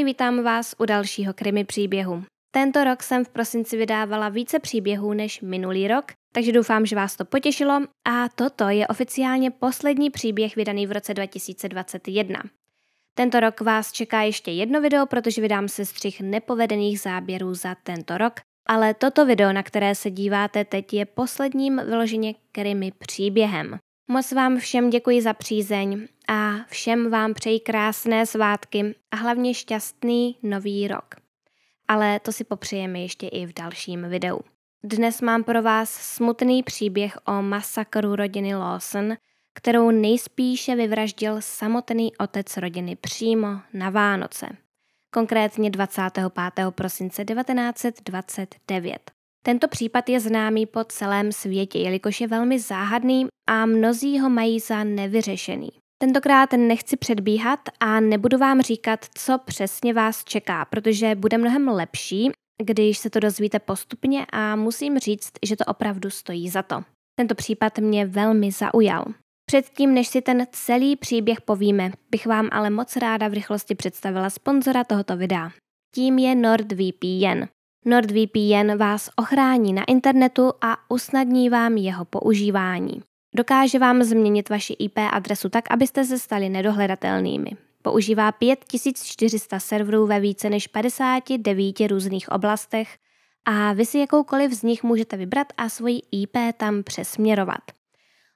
Ahoj, vítám vás u dalšího krimi příběhu. Tento rok jsem v prosinci vydávala více příběhů než minulý rok, takže doufám, že vás to potěšilo a toto je oficiálně poslední příběh vydaný v roce 2021. Tento rok vás čeká ještě jedno video, protože vydám se střih nepovedených záběrů za tento rok, ale toto video, na které se díváte teď, je posledním vyloženě krimi příběhem. Moc vám všem děkuji za přízeň a všem vám přeji krásné svátky a hlavně šťastný nový rok. Ale to si popřejeme ještě i v dalším videu. Dnes mám pro vás smutný příběh o masakru rodiny Lawson, kterou nejspíše vyvraždil samotný otec rodiny přímo na Vánoce. Konkrétně 25. prosince 1929. Tento případ je známý po celém světě, jelikož je velmi záhadný a mnozí ho mají za nevyřešený. Tentokrát nechci předbíhat a nebudu vám říkat, co přesně vás čeká, protože bude mnohem lepší, když se to dozvíte postupně a musím říct, že to opravdu stojí za to. Tento případ mě velmi zaujal. Předtím, než si ten celý příběh povíme, bych vám ale moc ráda v rychlosti představila sponzora tohoto videa. Tím je NordVPN. NordVPN vás ochrání na internetu a usnadní vám jeho používání. Dokáže vám změnit vaši IP adresu tak, abyste se stali nedohledatelnými. Používá 5400 serverů ve více než 59 různých oblastech a vy si jakoukoliv z nich můžete vybrat a svoji IP tam přesměrovat.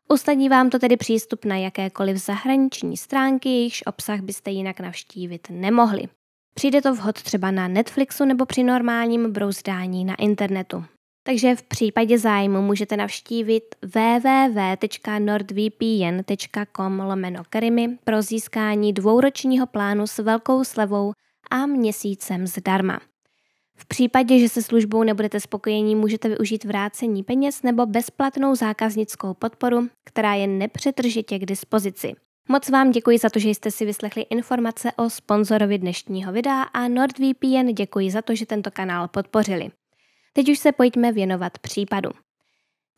Usnadní vám to tedy přístup na jakékoliv zahraniční stránky, jejichž obsah byste jinak navštívit nemohli. Přijde to vhod třeba na Netflixu nebo při normálním brouzdání na internetu. Takže v případě zájmu můžete navštívit www.nordvpn.com lomeno Karimy pro získání dvouročního plánu s velkou slevou a měsícem zdarma. V případě, že se službou nebudete spokojení, můžete využít vrácení peněz nebo bezplatnou zákaznickou podporu, která je nepřetržitě k dispozici. Moc vám děkuji za to, že jste si vyslechli informace o sponzorovi dnešního videa a NordVPN děkuji za to, že tento kanál podpořili. Teď už se pojďme věnovat případu.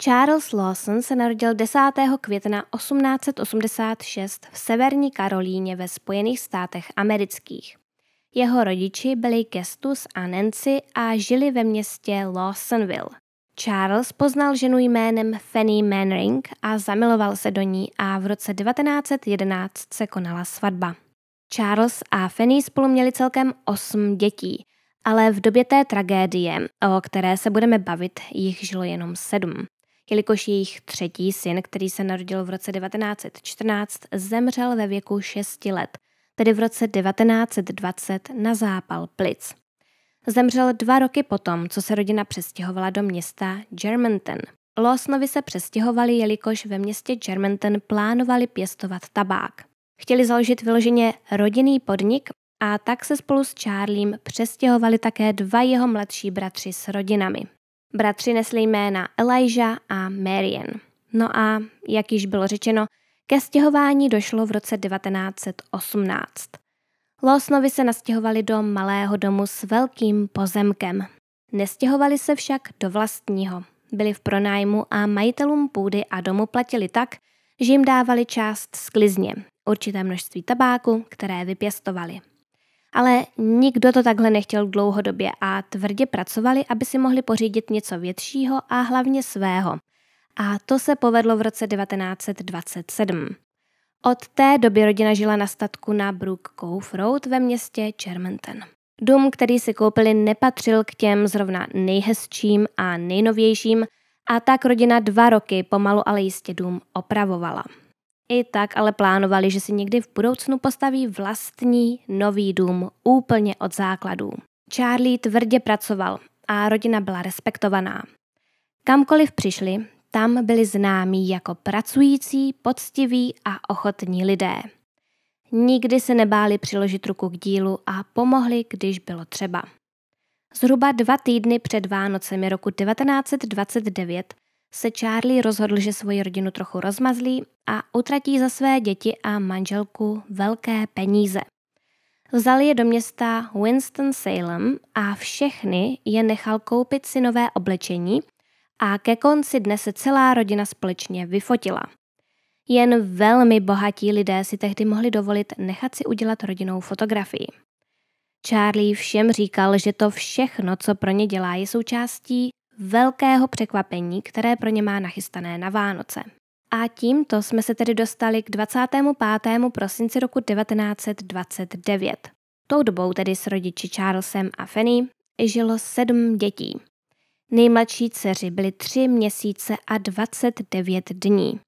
Charles Lawson se narodil 10. května 1886 v Severní Karolíně ve Spojených státech amerických. Jeho rodiči byli Gestus a Nancy a žili ve městě Lawsonville. Charles poznal ženu jménem Fanny Manring a zamiloval se do ní a v roce 1911 se konala svatba. Charles a Fanny spolu měli celkem osm dětí, ale v době té tragédie, o které se budeme bavit, jich žilo jenom sedm. Jelikož jejich třetí syn, který se narodil v roce 1914, zemřel ve věku 6 let, tedy v roce 1920 na zápal plic. Zemřel dva roky potom, co se rodina přestěhovala do města Germantown. Lawsonovi se přestěhovali, jelikož ve městě Germantown plánovali pěstovat tabák. Chtěli založit vyloženě rodinný podnik a tak se spolu s Charliem přestěhovali také dva jeho mladší bratři s rodinami. Bratři nesli jména Elijah a Marian. No a, jak již bylo řečeno, ke stěhování došlo v roce 1918. Lawsonovi se nastěhovali do malého domu s velkým pozemkem. Nestěhovali se však do vlastního. Byli v pronájmu a majitelům půdy a domu platili tak, že jim dávali část sklizně, určité množství tabáku, které vypěstovali. Ale nikdo to takhle nechtěl dlouhodobě a tvrdě pracovali, aby si mohli pořídit něco většího a hlavně svého. A to se povedlo v roce 1927. Od té doby rodina žila na statku na Brook Cove Road ve městě Germantown. Dům, který si koupili, nepatřil k těm zrovna nejhezčím a nejnovějším a tak rodina dva roky pomalu ale jistě dům opravovala. I tak ale plánovali, že si někdy v budoucnu postaví vlastní nový dům úplně od základů. Charlie tvrdě pracoval a rodina byla respektovaná. Kamkoliv přišli, tam byli známí jako pracující, poctiví a ochotní lidé. Nikdy se nebáli přiložit ruku k dílu a pomohli, když bylo třeba. Zhruba dva týdny před Vánocemi roku 1929 se Charlie rozhodl, že svoji rodinu trochu rozmazlí a utratí za své děti a manželku velké peníze. Vzal je do města Winston-Salem a všechny je nechal koupit si nové oblečení a ke konci dne se celá rodina společně vyfotila. Jen velmi bohatí lidé si tehdy mohli dovolit nechat si udělat rodinou fotografii. Charlie všem říkal, že to všechno, co pro ně dělá, je součástí velkého překvapení, které pro ně má nachystané na Vánoce. A tímto jsme se tedy dostali k 25. prosinci roku 1929. Tou dobou tedy s rodiči Charlesem a Fanny žilo sedm dětí. Nejmladší dceři byly tři měsíce a 29 dní.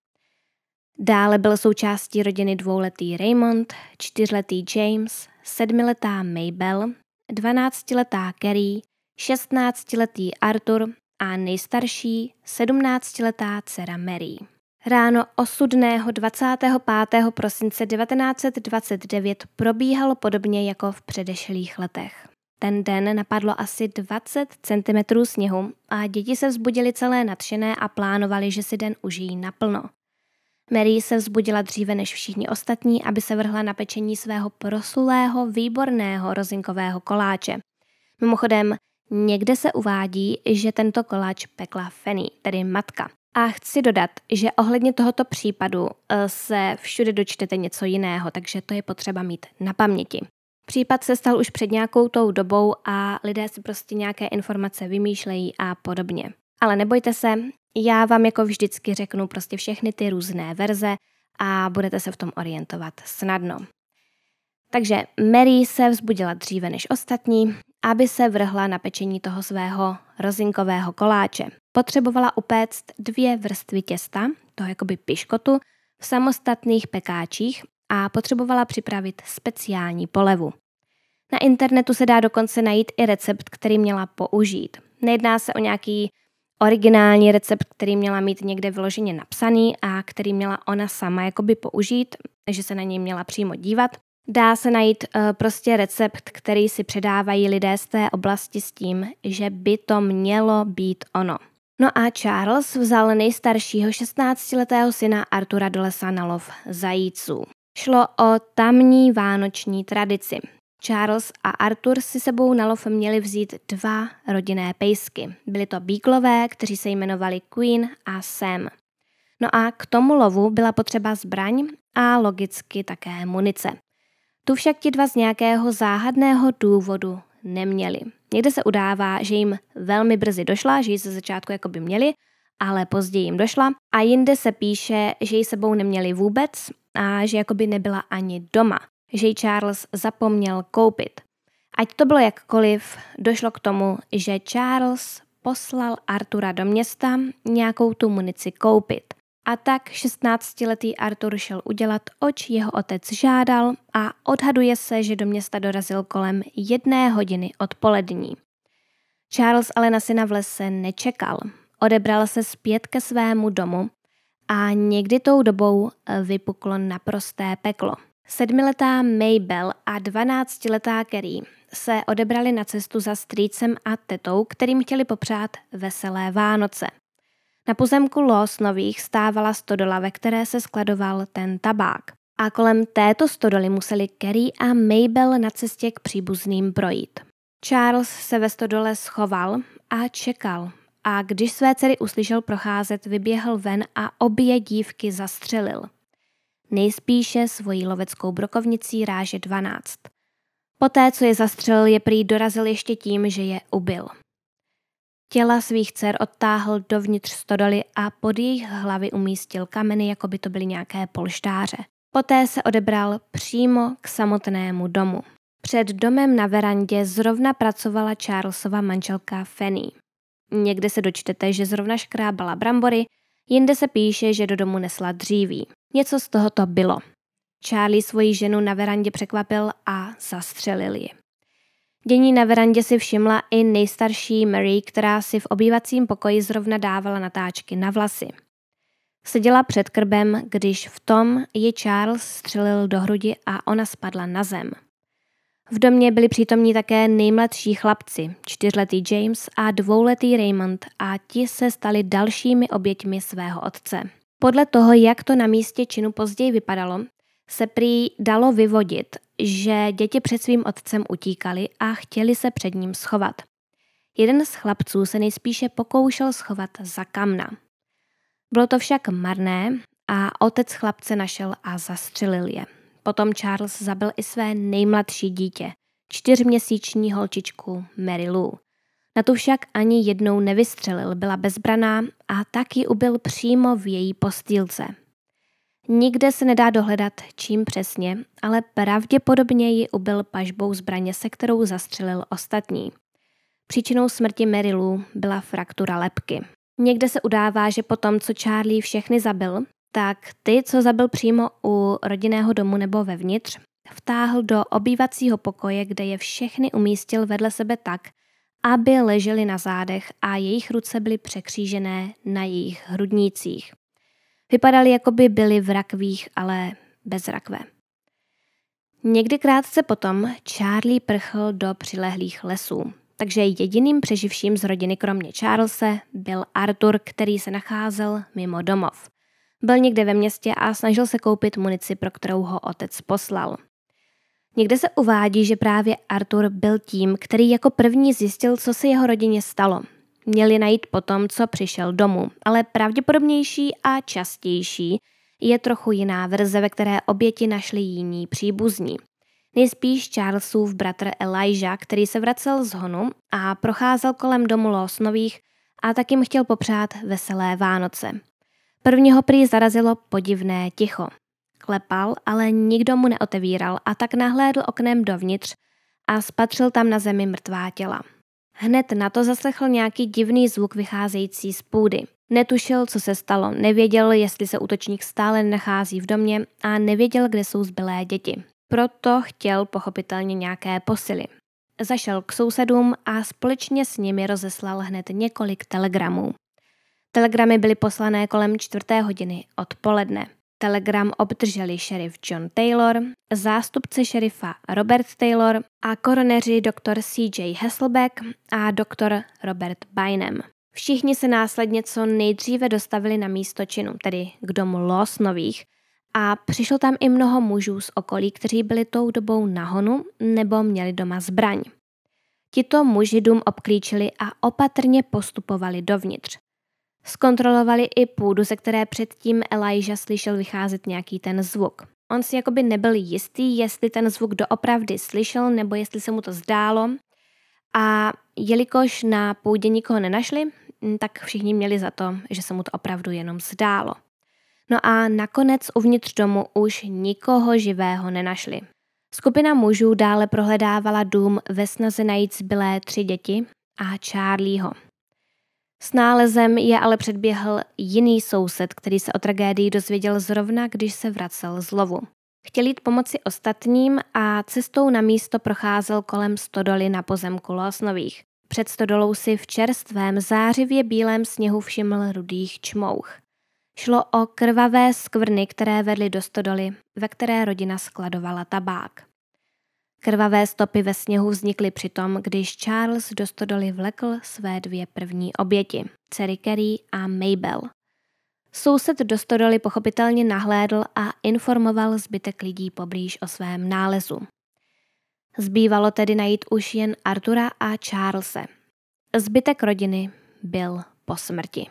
Dále byl součástí rodiny dvouletý Raymond, čtyřletý James, sedmiletá Mabel, dvanáctiletá Carrie, šestnáctiletý Arthur a nejstarší sedmnáctiletá dcera Mary. Ráno osudného 25. prosince 1929 probíhalo podobně jako v předešlých letech. Ten den napadlo asi 20 cm sněhu a děti se vzbudily celé nadšené a plánovali, že si den užijí naplno. Mary se vzbudila dříve než všichni ostatní, aby se vrhla na pečení svého proslulého, výborného rozinkového koláče. Mimochodem, někde se uvádí, že tento koláč pekla Fanny, tedy matka. A chci dodat, že ohledně tohoto případu eh, se všude dočtete něco jiného, takže to je potřeba mít na paměti. Případ se stal už před nějakou tou dobou a lidé si prostě nějaké informace vymýšlejí a podobně. Ale nebojte se, já vám jako vždycky řeknu prostě všechny ty různé verze a budete se v tom orientovat snadno. Takže Mary se vzbudila dříve než ostatní, aby se vrhla na pečení toho svého rozinkového koláče. Potřebovala upéct dvě vrstvy těsta, toho jakoby piškotu, v samostatných pekáčích a potřebovala připravit speciální polevu. Na internetu se dá dokonce najít i recept, který měla použít. Nejedná se o nějaký originální recept, který měla mít někde vyloženě napsaný a který měla ona sama jakoby použít, že se na něj měla přímo dívat. Dá se najít uh, prostě recept, který si předávají lidé z té oblasti s tím, že by to mělo být ono. No a Charles vzal nejstaršího 16-letého syna Artura do lesa na lov zajíců. Šlo o tamní vánoční tradici. Charles a Arthur si sebou na lov měli vzít dva rodinné pejsky. Byli to Beaglové, kteří se jmenovali Queen a Sam. No a k tomu lovu byla potřeba zbraň a logicky také munice. Tu však ti dva z nějakého záhadného důvodu neměli. Někde se udává, že jim velmi brzy došla, že ji ze začátku jako by měli, ale později jim došla a jinde se píše, že ji sebou neměli vůbec a že jakoby nebyla ani doma že ji Charles zapomněl koupit. Ať to bylo jakkoliv, došlo k tomu, že Charles poslal Artura do města nějakou tu munici koupit. A tak 16-letý Artur šel udělat, oč jeho otec žádal a odhaduje se, že do města dorazil kolem jedné hodiny odpolední. Charles ale na syna v lese nečekal. Odebral se zpět ke svému domu a někdy tou dobou vypuklo naprosté peklo. Sedmiletá Mabel a dvanáctiletá Kerry se odebrali na cestu za strýcem a tetou, kterým chtěli popřát veselé Vánoce. Na pozemku Los Nových stávala stodola, ve které se skladoval ten tabák. A kolem této stodoly museli Kerry a Mabel na cestě k příbuzným projít. Charles se ve stodole schoval a čekal. A když své dcery uslyšel procházet, vyběhl ven a obě dívky zastřelil – nejspíše svojí loveckou brokovnicí ráže 12. Poté, co je zastřelil, je prý dorazil ještě tím, že je ubil. Těla svých dcer odtáhl dovnitř stodoly a pod jejich hlavy umístil kameny, jako by to byly nějaké polštáře. Poté se odebral přímo k samotnému domu. Před domem na verandě zrovna pracovala Charlesova manželka Fanny. Někde se dočtete, že zrovna škrábala brambory, jinde se píše, že do domu nesla dříví. Něco z tohoto bylo. Charlie svoji ženu na verandě překvapil a zastřelil ji. Dění na verandě si všimla i nejstarší Mary, která si v obývacím pokoji zrovna dávala natáčky na vlasy. Seděla před krbem, když v tom ji Charles střelil do hrudi a ona spadla na zem. V domě byli přítomní také nejmladší chlapci, čtyřletý James a dvouletý Raymond a ti se stali dalšími oběťmi svého otce. Podle toho, jak to na místě činu později vypadalo, se prý dalo vyvodit, že děti před svým otcem utíkali a chtěli se před ním schovat. Jeden z chlapců se nejspíše pokoušel schovat za kamna. Bylo to však marné a otec chlapce našel a zastřelil je. Potom Charles zabil i své nejmladší dítě, čtyřměsíční holčičku Mary Lou. Na tu však ani jednou nevystřelil, byla bezbraná a taky ubil přímo v její postýlce. Nikde se nedá dohledat, čím přesně, ale pravděpodobně ji ubil pažbou zbraně, se kterou zastřelil ostatní. Příčinou smrti Mary Lou byla fraktura lepky. Někde se udává, že potom, co Charlie všechny zabil, tak ty, co zabil přímo u rodinného domu nebo vevnitř, vtáhl do obývacího pokoje, kde je všechny umístil vedle sebe tak, aby leželi na zádech a jejich ruce byly překřížené na jejich hrudnících. Vypadali, jako by byli v rakvích, ale bez rakve. Někdy krátce potom Charlie prchl do přilehlých lesů, takže jediným přeživším z rodiny kromě Charlesa byl Arthur, který se nacházel mimo domov. Byl někde ve městě a snažil se koupit munici, pro kterou ho otec poslal. Někde se uvádí, že právě Arthur byl tím, který jako první zjistil, co se jeho rodině stalo. Měli najít potom, co přišel domů, ale pravděpodobnější a častější je trochu jiná verze, ve které oběti našli jiní příbuzní. Nejspíš Charlesův bratr Elijah, který se vracel z honu a procházel kolem domu Losnových a tak jim chtěl popřát veselé Vánoce. Prvního prý zarazilo podivné ticho. Klepal, ale nikdo mu neotevíral a tak nahlédl oknem dovnitř a spatřil tam na zemi mrtvá těla. Hned na to zaslechl nějaký divný zvuk vycházející z půdy. Netušil, co se stalo, nevěděl, jestli se útočník stále nachází v domě a nevěděl, kde jsou zbylé děti. Proto chtěl pochopitelně nějaké posily. Zašel k sousedům a společně s nimi rozeslal hned několik telegramů. Telegramy byly poslané kolem čtvrté hodiny odpoledne. Telegram obdrželi šerif John Taylor, zástupce šerifa Robert Taylor a koroneři dr. C.J. Hasselbeck a dr. Robert Bynum. Všichni se následně co nejdříve dostavili na místo činu, tedy k domu Losnových, a přišlo tam i mnoho mužů z okolí, kteří byli tou dobou na honu nebo měli doma zbraň. Tito muži dům obklíčili a opatrně postupovali dovnitř. Zkontrolovali i půdu, ze které předtím Elijah slyšel vycházet nějaký ten zvuk. On si jakoby nebyl jistý, jestli ten zvuk doopravdy slyšel nebo jestli se mu to zdálo. A jelikož na půdě nikoho nenašli, tak všichni měli za to, že se mu to opravdu jenom zdálo. No a nakonec uvnitř domu už nikoho živého nenašli. Skupina mužů dále prohledávala dům ve snaze najít zbylé tři děti a Charlieho. S nálezem je ale předběhl jiný soused, který se o tragédii dozvěděl zrovna, když se vracel z lovu. Chtěl jít pomoci ostatním a cestou na místo procházel kolem stodoly na pozemku Losnových. Před stodolou si v čerstvém zářivě bílém sněhu všiml rudých čmouch. Šlo o krvavé skvrny, které vedly do stodoly, ve které rodina skladovala tabák. Krvavé stopy ve sněhu vznikly přitom, když Charles do stodoly vlekl své dvě první oběti, dcery Kerry a Mabel. Soused do stodoly pochopitelně nahlédl a informoval zbytek lidí poblíž o svém nálezu. Zbývalo tedy najít už jen Artura a Charlese. Zbytek rodiny byl po smrti.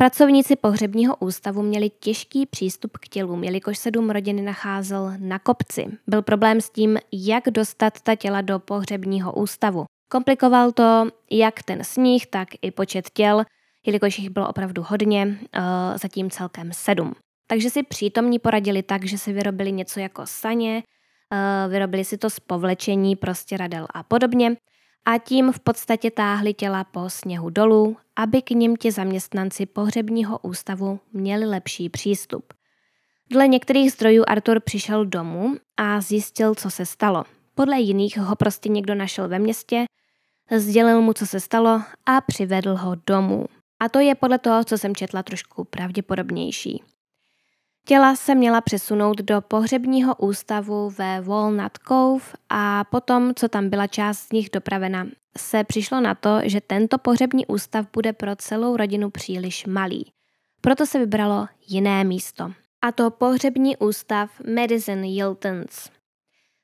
Pracovníci pohřebního ústavu měli těžký přístup k tělům, jelikož se dům rodiny nacházel na kopci. Byl problém s tím, jak dostat ta těla do pohřebního ústavu. Komplikoval to jak ten sníh, tak i počet těl, jelikož jich bylo opravdu hodně, eh, zatím celkem sedm. Takže si přítomní poradili tak, že si vyrobili něco jako saně, eh, vyrobili si to z povlečení, prostě radel a podobně a tím v podstatě táhli těla po sněhu dolů, aby k nim ti zaměstnanci pohřebního ústavu měli lepší přístup. Dle některých zdrojů Artur přišel domů a zjistil, co se stalo. Podle jiných ho prostě někdo našel ve městě, sdělil mu, co se stalo a přivedl ho domů. A to je podle toho, co jsem četla, trošku pravděpodobnější. Těla se měla přesunout do pohřebního ústavu ve Walnut Cove a potom, co tam byla část z nich dopravena, se přišlo na to, že tento pohřební ústav bude pro celou rodinu příliš malý. Proto se vybralo jiné místo. A to pohřební ústav Medicine Yiltons.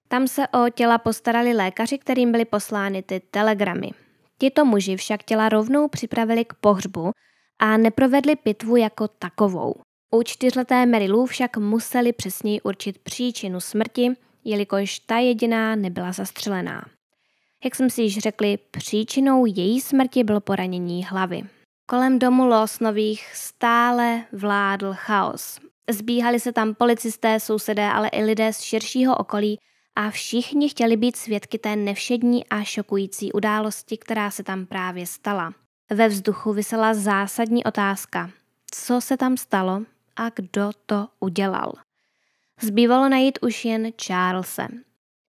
Tam se o těla postarali lékaři, kterým byly poslány ty telegramy. Tito muži však těla rovnou připravili k pohřbu a neprovedli pitvu jako takovou. U čtyřleté Mary Lou však museli přesněji určit příčinu smrti, jelikož ta jediná nebyla zastřelená. Jak jsem si již řekli, příčinou její smrti bylo poranění hlavy. Kolem domu Losnových stále vládl chaos. Zbíhali se tam policisté, sousedé, ale i lidé z širšího okolí a všichni chtěli být svědky té nevšední a šokující události, která se tam právě stala. Ve vzduchu vysela zásadní otázka. Co se tam stalo a kdo to udělal? Zbývalo najít už jen Charlese.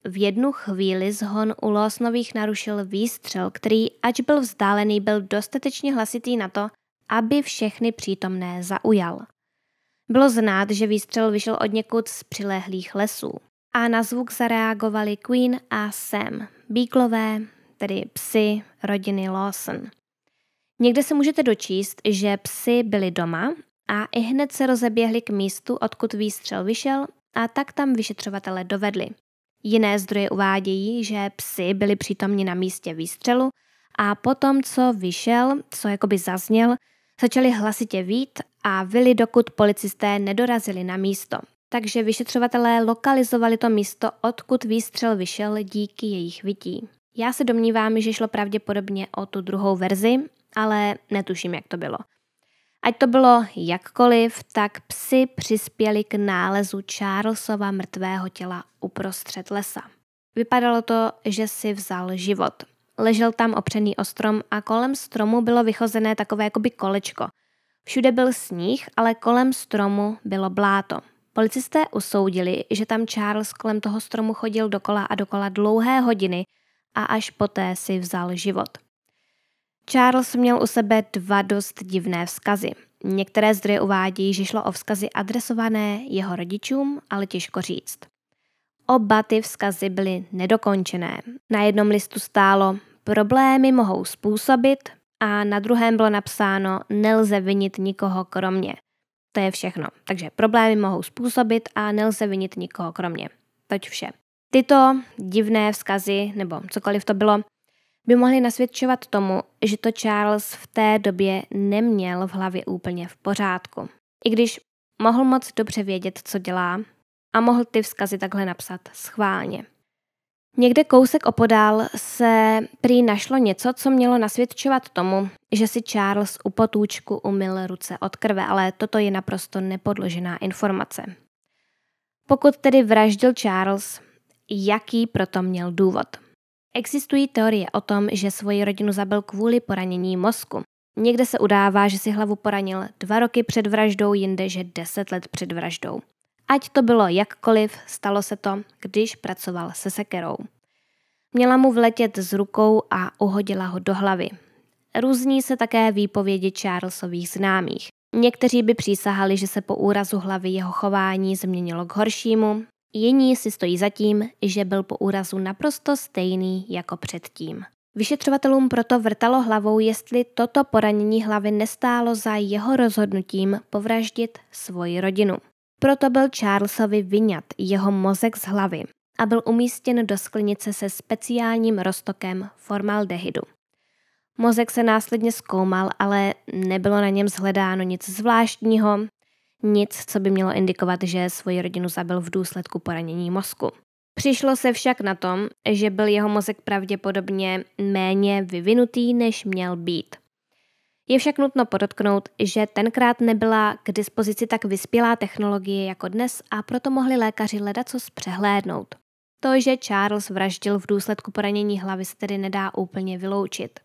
V jednu chvíli zhon u Losnových narušil výstřel, který, ač byl vzdálený, byl dostatečně hlasitý na to, aby všechny přítomné zaujal. Bylo znát, že výstřel vyšel od někud z přilehlých lesů. A na zvuk zareagovali Queen a Sam, bíklové, tedy psy rodiny Lawson. Někde se můžete dočíst, že psy byli doma a i hned se rozeběhli k místu, odkud výstřel vyšel a tak tam vyšetřovatele dovedli. Jiné zdroje uvádějí, že psy byli přítomni na místě výstřelu a potom, co vyšel, co jakoby zazněl, začali hlasitě vít a vyli, dokud policisté nedorazili na místo. Takže vyšetřovatelé lokalizovali to místo, odkud výstřel vyšel díky jejich vytí. Já se domnívám, že šlo pravděpodobně o tu druhou verzi, ale netuším, jak to bylo. Ať to bylo jakkoliv, tak psi přispěli k nálezu Charlesova mrtvého těla uprostřed lesa. Vypadalo to, že si vzal život. Ležel tam opřený o strom a kolem stromu bylo vychozené takové jakoby kolečko. Všude byl sníh, ale kolem stromu bylo bláto. Policisté usoudili, že tam Charles kolem toho stromu chodil dokola a dokola dlouhé hodiny a až poté si vzal život. Charles měl u sebe dva dost divné vzkazy. Některé zdroje uvádí, že šlo o vzkazy adresované jeho rodičům, ale těžko říct. Oba ty vzkazy byly nedokončené. Na jednom listu stálo problémy mohou způsobit a na druhém bylo napsáno nelze vinit nikoho kromě. To je všechno. Takže problémy mohou způsobit a nelze vinit nikoho kromě. Toť vše. Tyto divné vzkazy, nebo cokoliv to bylo, by mohly nasvědčovat tomu, že to Charles v té době neměl v hlavě úplně v pořádku. I když mohl moc dobře vědět, co dělá a mohl ty vzkazy takhle napsat schválně. Někde kousek opodál se prý našlo něco, co mělo nasvědčovat tomu, že si Charles u potůčku umyl ruce od krve, ale toto je naprosto nepodložená informace. Pokud tedy vraždil Charles, jaký proto měl důvod? Existují teorie o tom, že svoji rodinu zabil kvůli poranění mozku. Někde se udává, že si hlavu poranil dva roky před vraždou, jinde, že deset let před vraždou. Ať to bylo jakkoliv, stalo se to, když pracoval se sekerou. Měla mu vletět z rukou a uhodila ho do hlavy. Různí se také výpovědi Charlesových známých. Někteří by přísahali, že se po úrazu hlavy jeho chování změnilo k horšímu, jiní si stojí za tím, že byl po úrazu naprosto stejný jako předtím. Vyšetřovatelům proto vrtalo hlavou, jestli toto poranění hlavy nestálo za jeho rozhodnutím povraždit svoji rodinu. Proto byl Charlesovi vyňat jeho mozek z hlavy a byl umístěn do sklenice se speciálním roztokem formaldehydu. Mozek se následně zkoumal, ale nebylo na něm zhledáno nic zvláštního, nic, co by mělo indikovat, že svoji rodinu zabil v důsledku poranění mozku. Přišlo se však na tom, že byl jeho mozek pravděpodobně méně vyvinutý, než měl být. Je však nutno podotknout, že tenkrát nebyla k dispozici tak vyspělá technologie jako dnes a proto mohli lékaři hledat co přehlédnout. To, že Charles vraždil v důsledku poranění hlavy, se tedy nedá úplně vyloučit.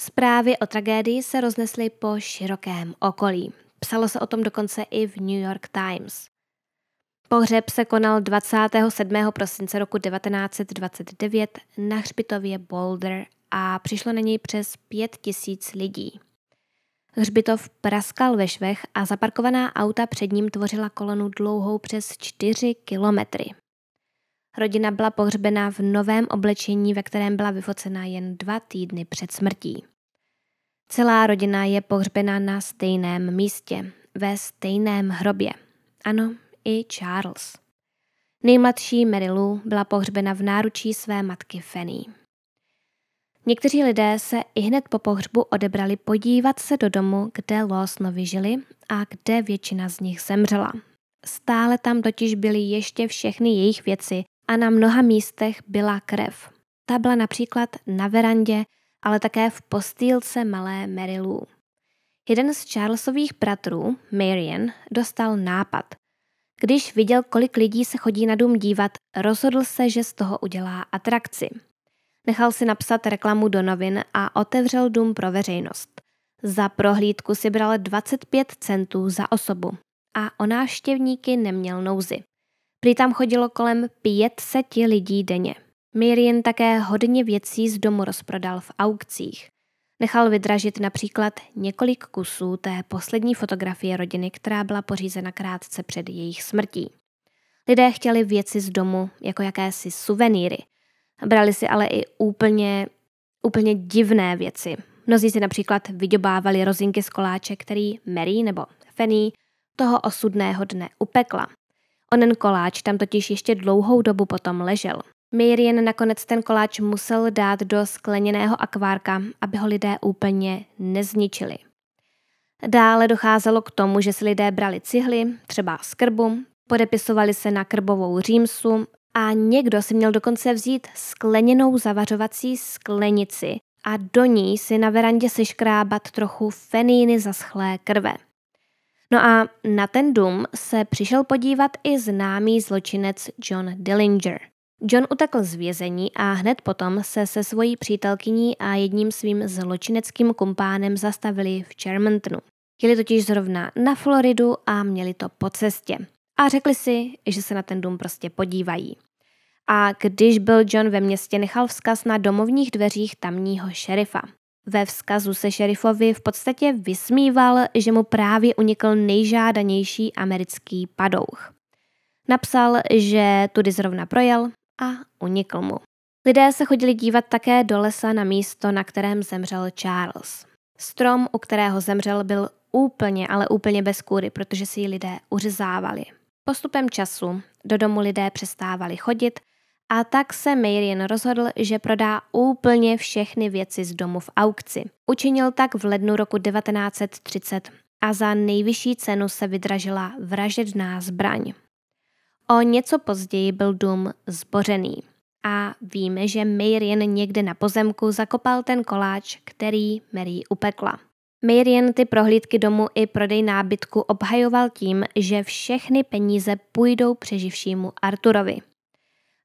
Zprávy o tragédii se roznesly po širokém okolí. Psalo se o tom dokonce i v New York Times. Pohřeb se konal 27. prosince roku 1929 na hřbitově Boulder a přišlo na něj přes pět tisíc lidí. Hřbitov praskal ve švech a zaparkovaná auta před ním tvořila kolonu dlouhou přes čtyři kilometry. Rodina byla pohřbena v novém oblečení, ve kterém byla vyfocena jen dva týdny před smrtí. Celá rodina je pohřbena na stejném místě, ve stejném hrobě. Ano, i Charles. Nejmladší Mary Lou byla pohřbena v náručí své matky Fanny. Někteří lidé se i hned po pohřbu odebrali podívat se do domu, kde Lawsonovi žili a kde většina z nich zemřela. Stále tam totiž byly ještě všechny jejich věci a na mnoha místech byla krev. Ta byla například na verandě, ale také v postýlce malé Mary Lou. Jeden z Charlesových bratrů, Marian, dostal nápad. Když viděl, kolik lidí se chodí na dům dívat, rozhodl se, že z toho udělá atrakci. Nechal si napsat reklamu do novin a otevřel dům pro veřejnost. Za prohlídku si bral 25 centů za osobu a o návštěvníky neměl nouzy. Prý tam chodilo kolem 500 lidí denně. Miriam také hodně věcí z domu rozprodal v aukcích. Nechal vydražit například několik kusů té poslední fotografie rodiny, která byla pořízena krátce před jejich smrtí. Lidé chtěli věci z domu jako jakési suvenýry. Brali si ale i úplně, úplně divné věci. Mnozí si například vydobávali rozinky z koláče, který Mary nebo Fanny toho osudného dne upekla. Onen koláč tam totiž ještě dlouhou dobu potom ležel. Miriam nakonec ten koláč musel dát do skleněného akvárka, aby ho lidé úplně nezničili. Dále docházelo k tomu, že si lidé brali cihly, třeba z krbu, podepisovali se na krbovou římsu a někdo si měl dokonce vzít skleněnou zavařovací sklenici a do ní si na verandě seškrábat trochu feníny zaschlé krve. No a na ten dům se přišel podívat i známý zločinec John Dillinger. John utekl z vězení a hned potom se se svojí přítelkyní a jedním svým zločineckým kumpánem zastavili v Chermontonu. Jeli totiž zrovna na Floridu a měli to po cestě. A řekli si, že se na ten dům prostě podívají. A když byl John ve městě, nechal vzkaz na domovních dveřích tamního šerifa. Ve vzkazu se šerifovi v podstatě vysmíval, že mu právě unikl nejžádanější americký padouch. Napsal, že tudy zrovna projel a unikl mu. Lidé se chodili dívat také do lesa na místo, na kterém zemřel Charles. Strom, u kterého zemřel, byl úplně, ale úplně bez kůry, protože si ji lidé uřezávali. Postupem času do domu lidé přestávali chodit a tak se Marian rozhodl, že prodá úplně všechny věci z domu v aukci. Učinil tak v lednu roku 1930 a za nejvyšší cenu se vydražila vražedná zbraň. O něco později byl dům zbořený a víme, že Marian někde na pozemku zakopal ten koláč, který Mary upekla. Marian ty prohlídky domu i prodej nábytku obhajoval tím, že všechny peníze půjdou přeživšímu Arturovi.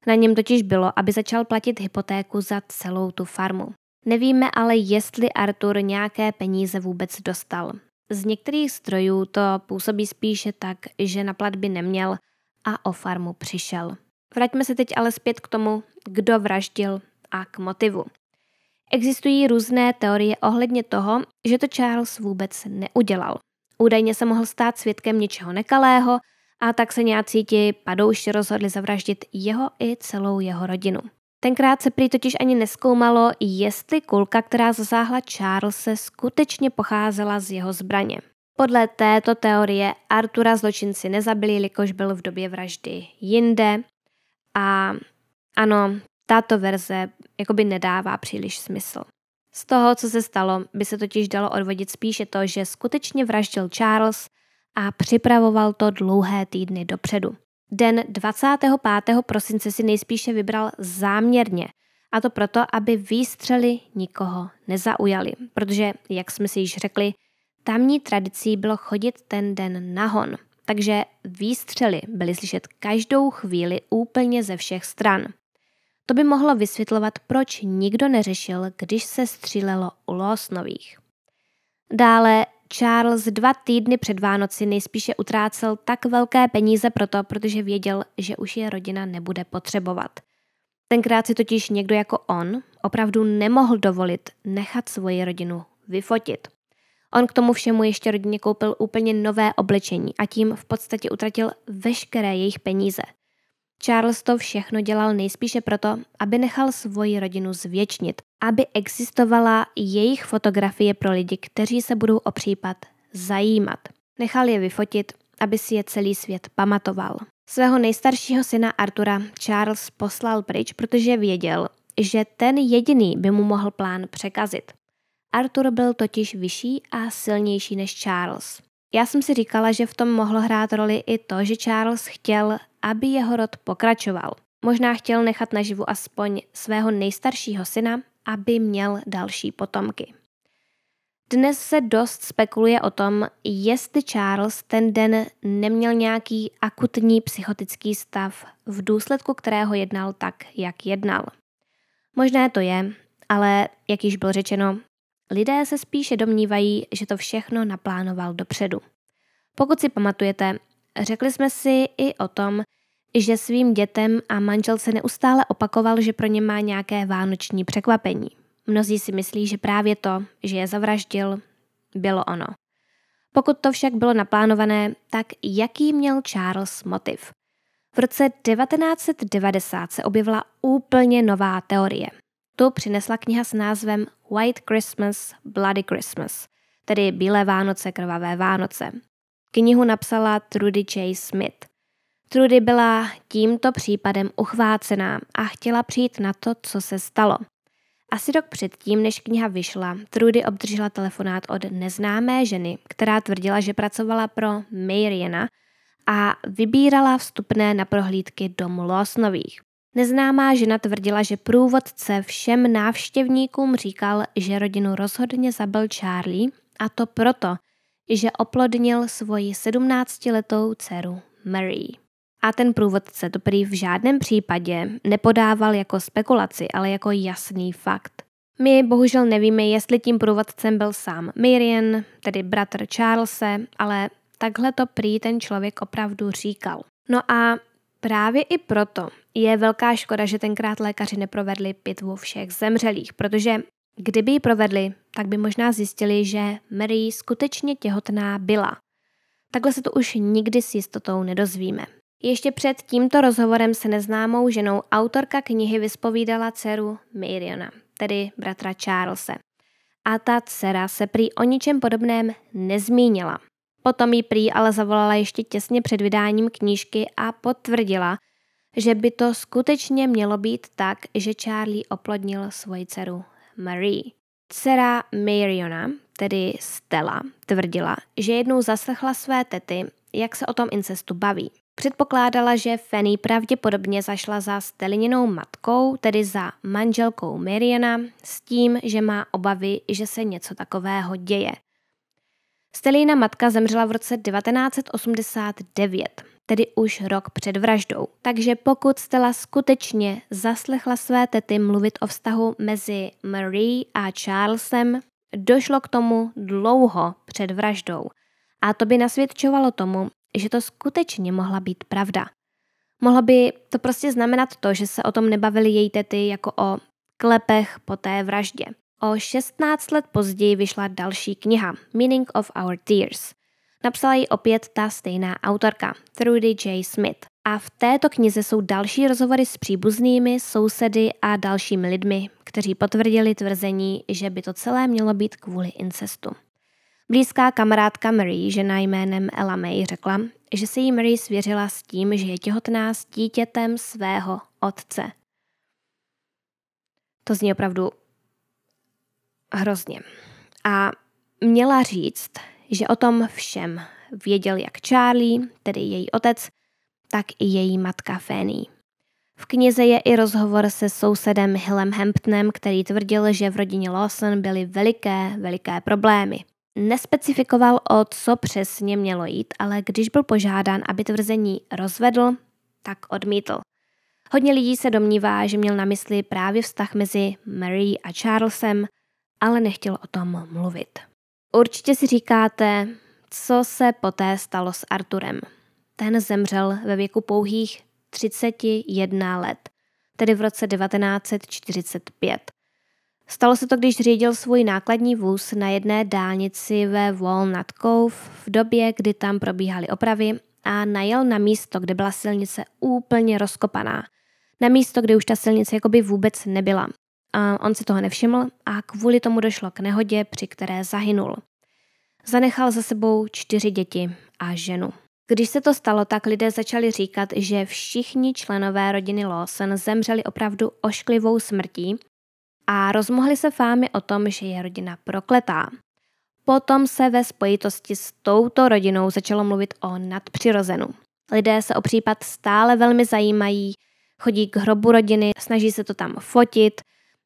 Na něm totiž bylo, aby začal platit hypotéku za celou tu farmu. Nevíme ale, jestli Artur nějaké peníze vůbec dostal. Z některých strojů to působí spíše tak, že na platby neměl a o farmu přišel. Vraťme se teď ale zpět k tomu, kdo vraždil a k motivu. Existují různé teorie ohledně toho, že to Charles vůbec neudělal. Údajně se mohl stát svědkem něčeho nekalého a tak se nějací ti padouši rozhodli zavraždit jeho i celou jeho rodinu. Tenkrát se prý totiž ani neskoumalo, jestli kulka, která zasáhla Charlesa, skutečně pocházela z jeho zbraně. Podle této teorie Artura zločinci nezabili, jelikož byl v době vraždy jinde a ano, tato verze jakoby nedává příliš smysl. Z toho, co se stalo, by se totiž dalo odvodit spíše to, že skutečně vraždil Charles a připravoval to dlouhé týdny dopředu. Den 25. prosince si nejspíše vybral záměrně, a to proto, aby výstřely nikoho nezaujali, protože, jak jsme si již řekli, tamní tradicí bylo chodit ten den nahon, takže výstřely byly slyšet každou chvíli úplně ze všech stran. To by mohlo vysvětlovat, proč nikdo neřešil, když se střílelo u Losnových. Dále Charles dva týdny před Vánoci nejspíše utrácel tak velké peníze proto, protože věděl, že už je rodina nebude potřebovat. Tenkrát si totiž někdo jako on opravdu nemohl dovolit nechat svoji rodinu vyfotit. On k tomu všemu ještě rodině koupil úplně nové oblečení a tím v podstatě utratil veškeré jejich peníze. Charles to všechno dělal nejspíše proto, aby nechal svoji rodinu zvětšnit, aby existovala jejich fotografie pro lidi, kteří se budou o případ zajímat. Nechal je vyfotit, aby si je celý svět pamatoval. Svého nejstaršího syna Artura Charles poslal pryč, protože věděl, že ten jediný by mu mohl plán překazit. Arthur byl totiž vyšší a silnější než Charles. Já jsem si říkala, že v tom mohlo hrát roli i to, že Charles chtěl, aby jeho rod pokračoval. Možná chtěl nechat naživu aspoň svého nejstaršího syna, aby měl další potomky. Dnes se dost spekuluje o tom, jestli Charles ten den neměl nějaký akutní psychotický stav, v důsledku kterého jednal tak, jak jednal. Možné to je, ale jak již bylo řečeno, lidé se spíše domnívají, že to všechno naplánoval dopředu. Pokud si pamatujete, řekli jsme si i o tom, že svým dětem a manželce neustále opakoval, že pro ně má nějaké vánoční překvapení. Mnozí si myslí, že právě to, že je zavraždil, bylo ono. Pokud to však bylo naplánované, tak jaký měl Charles motiv? V roce 1990 se objevila úplně nová teorie. Tu přinesla kniha s názvem White Christmas, Bloody Christmas, tedy Bílé Vánoce, krvavé Vánoce. Knihu napsala Trudy J. Smith. Trudy byla tímto případem uchvácená a chtěla přijít na to, co se stalo. Asi rok předtím, než kniha vyšla, Trudy obdržela telefonát od neznámé ženy, která tvrdila, že pracovala pro Mariana a vybírala vstupné na prohlídky domu Lawsonových. Neznámá žena tvrdila, že průvodce všem návštěvníkům říkal, že rodinu rozhodně zabil Charlie a to proto, že oplodnil svoji 17-letou dceru Mary. A ten průvodce to prý v žádném případě nepodával jako spekulaci, ale jako jasný fakt. My bohužel nevíme, jestli tím průvodcem byl sám Marian, tedy bratr Charlese, ale takhle to prý ten člověk opravdu říkal. No a právě i proto je velká škoda, že tenkrát lékaři neprovedli pitvu všech zemřelých, protože kdyby ji provedli, tak by možná zjistili, že Mary skutečně těhotná byla. Takhle se to už nikdy s jistotou nedozvíme. Ještě před tímto rozhovorem se neznámou ženou autorka knihy vyspovídala dceru Mariona, tedy bratra Charlese. A ta dcera se prý o ničem podobném nezmínila. Potom jí prý ale zavolala ještě těsně před vydáním knížky a potvrdila, že by to skutečně mělo být tak, že Charlie oplodnil svoji dceru Marie. Dcera Mariona, tedy Stella, tvrdila, že jednou zaslechla své tety, jak se o tom incestu baví. Předpokládala, že Fanny pravděpodobně zašla za Stelininou matkou, tedy za manželkou Mariana, s tím, že má obavy, že se něco takového děje. Stelina matka zemřela v roce 1989, tedy už rok před vraždou. Takže pokud Stella skutečně zaslechla své tety mluvit o vztahu mezi Marie a Charlesem, došlo k tomu dlouho před vraždou. A to by nasvědčovalo tomu, že to skutečně mohla být pravda. Mohlo by to prostě znamenat to, že se o tom nebavili její tety jako o klepech po té vraždě. O 16 let později vyšla další kniha Meaning of Our Tears. Napsala ji opět ta stejná autorka, Trudy J. Smith. A v této knize jsou další rozhovory s příbuznými, sousedy a dalšími lidmi, kteří potvrdili tvrzení, že by to celé mělo být kvůli incestu. Blízká kamarádka Mary, žena jménem Ella May, řekla, že se jí Mary svěřila s tím, že je těhotná s dítětem svého otce. To zní opravdu hrozně. A měla říct, že o tom všem věděl jak Charlie, tedy její otec, tak i její matka Fanny. V knize je i rozhovor se sousedem Hillem Hamptonem, který tvrdil, že v rodině Lawson byly veliké, veliké problémy. Nespecifikoval, o co přesně mělo jít, ale když byl požádán, aby tvrzení rozvedl, tak odmítl. Hodně lidí se domnívá, že měl na mysli právě vztah mezi Mary a Charlesem, ale nechtěl o tom mluvit. Určitě si říkáte, co se poté stalo s Arturem. Ten zemřel ve věku pouhých 31 let, tedy v roce 1945. Stalo se to, když řídil svůj nákladní vůz na jedné dálnici ve Walnut Cove v době, kdy tam probíhaly opravy a najel na místo, kde byla silnice úplně rozkopaná. Na místo, kde už ta silnice jakoby vůbec nebyla. A on si toho nevšiml a kvůli tomu došlo k nehodě, při které zahynul. Zanechal za sebou čtyři děti a ženu. Když se to stalo, tak lidé začali říkat, že všichni členové rodiny Lawson zemřeli opravdu ošklivou smrtí a rozmohly se fámy o tom, že je rodina prokletá. Potom se ve spojitosti s touto rodinou začalo mluvit o nadpřirozenu. Lidé se o případ stále velmi zajímají, chodí k hrobu rodiny, snaží se to tam fotit,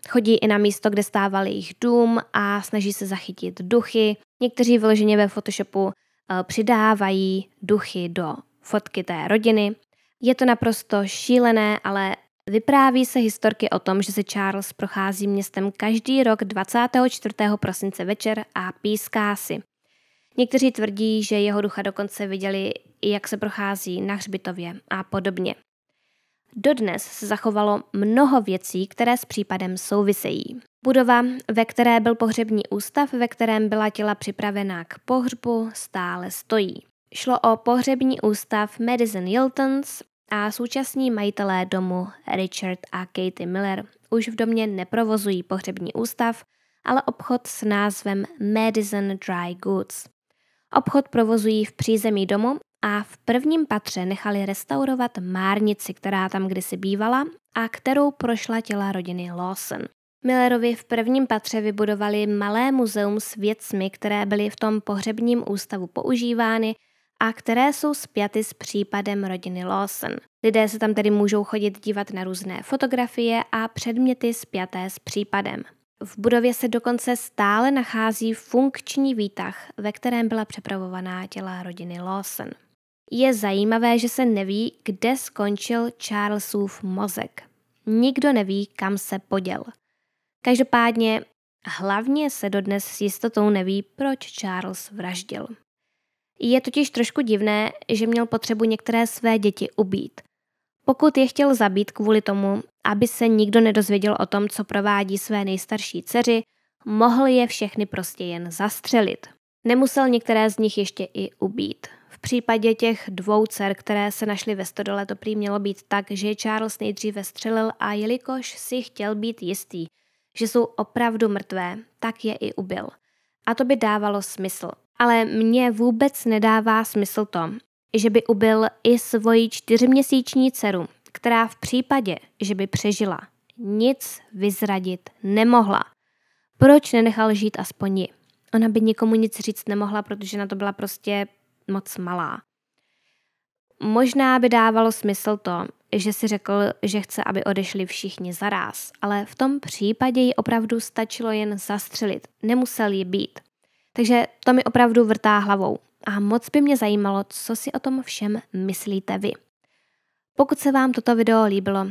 chodí i na místo, kde stával jejich dům a snaží se zachytit duchy. Někteří vyloženě ve Photoshopu eh, přidávají duchy do fotky té rodiny. Je to naprosto šílené, ale vypráví se historky o tom, že se Charles prochází městem každý rok 24. prosince večer a píská si. Někteří tvrdí, že jeho ducha dokonce viděli, jak se prochází na hřbitově a podobně. Dodnes se zachovalo mnoho věcí, které s případem souvisejí. Budova, ve které byl pohřební ústav, ve kterém byla těla připravená k pohřbu, stále stojí. Šlo o pohřební ústav Madison Hiltons a současní majitelé domu Richard a Katie Miller už v domě neprovozují pohřební ústav, ale obchod s názvem Madison Dry Goods. Obchod provozují v přízemí domu a v prvním patře nechali restaurovat márnici, která tam kdysi bývala a kterou prošla těla rodiny Lawson. Millerovi v prvním patře vybudovali malé muzeum s věcmi, které byly v tom pohřebním ústavu používány a které jsou spjaty s případem rodiny Lawson. Lidé se tam tedy můžou chodit dívat na různé fotografie a předměty spjaté s případem. V budově se dokonce stále nachází funkční výtah, ve kterém byla přepravovaná těla rodiny Lawson. Je zajímavé, že se neví, kde skončil Charlesův mozek. Nikdo neví, kam se poděl. Každopádně hlavně se dodnes s jistotou neví, proč Charles vraždil. Je totiž trošku divné, že měl potřebu některé své děti ubít. Pokud je chtěl zabít kvůli tomu, aby se nikdo nedozvěděl o tom, co provádí své nejstarší dceři, mohl je všechny prostě jen zastřelit. Nemusel některé z nich ještě i ubít. V případě těch dvou dcer, které se našly ve stodole, to prý mělo být tak, že Charles nejdříve střelil a jelikož si chtěl být jistý, že jsou opravdu mrtvé, tak je i ubil. A to by dávalo smysl. Ale mně vůbec nedává smysl to, že by ubil i svoji čtyřměsíční dceru, která v případě, že by přežila, nic vyzradit nemohla. Proč nenechal žít aspoň ji? Ona by nikomu nic říct nemohla, protože na to byla prostě moc malá. Možná by dávalo smysl to, že si řekl, že chce, aby odešli všichni zaráz, ale v tom případě ji opravdu stačilo jen zastřelit, nemusel ji být. Takže to mi opravdu vrtá hlavou a moc by mě zajímalo, co si o tom všem myslíte vy. Pokud se vám toto video líbilo,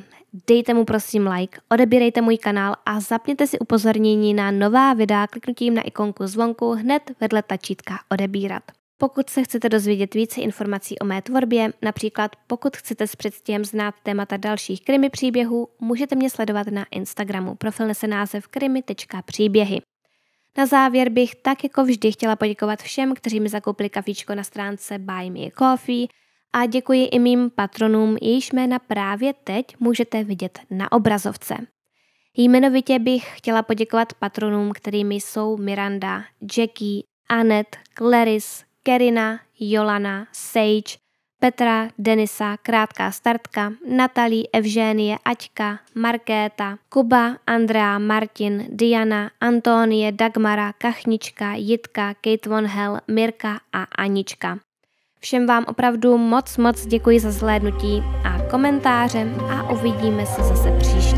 dejte mu prosím like, odebírejte můj kanál a zapněte si upozornění na nová videa kliknutím na ikonku zvonku hned vedle tlačítka odebírat. Pokud se chcete dozvědět více informací o mé tvorbě, například pokud chcete s předstihem znát témata dalších krimi příběhů, můžete mě sledovat na Instagramu. Profil nese název krimi.příběhy. Na závěr bych tak jako vždy chtěla poděkovat všem, kteří mi zakoupili kafíčko na stránce Buy Me Coffee a děkuji i mým patronům, jejichž jména právě teď můžete vidět na obrazovce. Jmenovitě bych chtěla poděkovat patronům, kterými jsou Miranda, Jackie, Anet, Clarice, Kerina, Jolana, Sage, Petra, Denisa, Krátká startka, Natalí, Evžénie, Aťka, Markéta, Kuba, Andrea, Martin, Diana, Antonie, Dagmara, Kachnička, Jitka, Kate Von Hell, Mirka a Anička. Všem vám opravdu moc moc děkuji za zhlédnutí a komentáře a uvidíme se zase příště.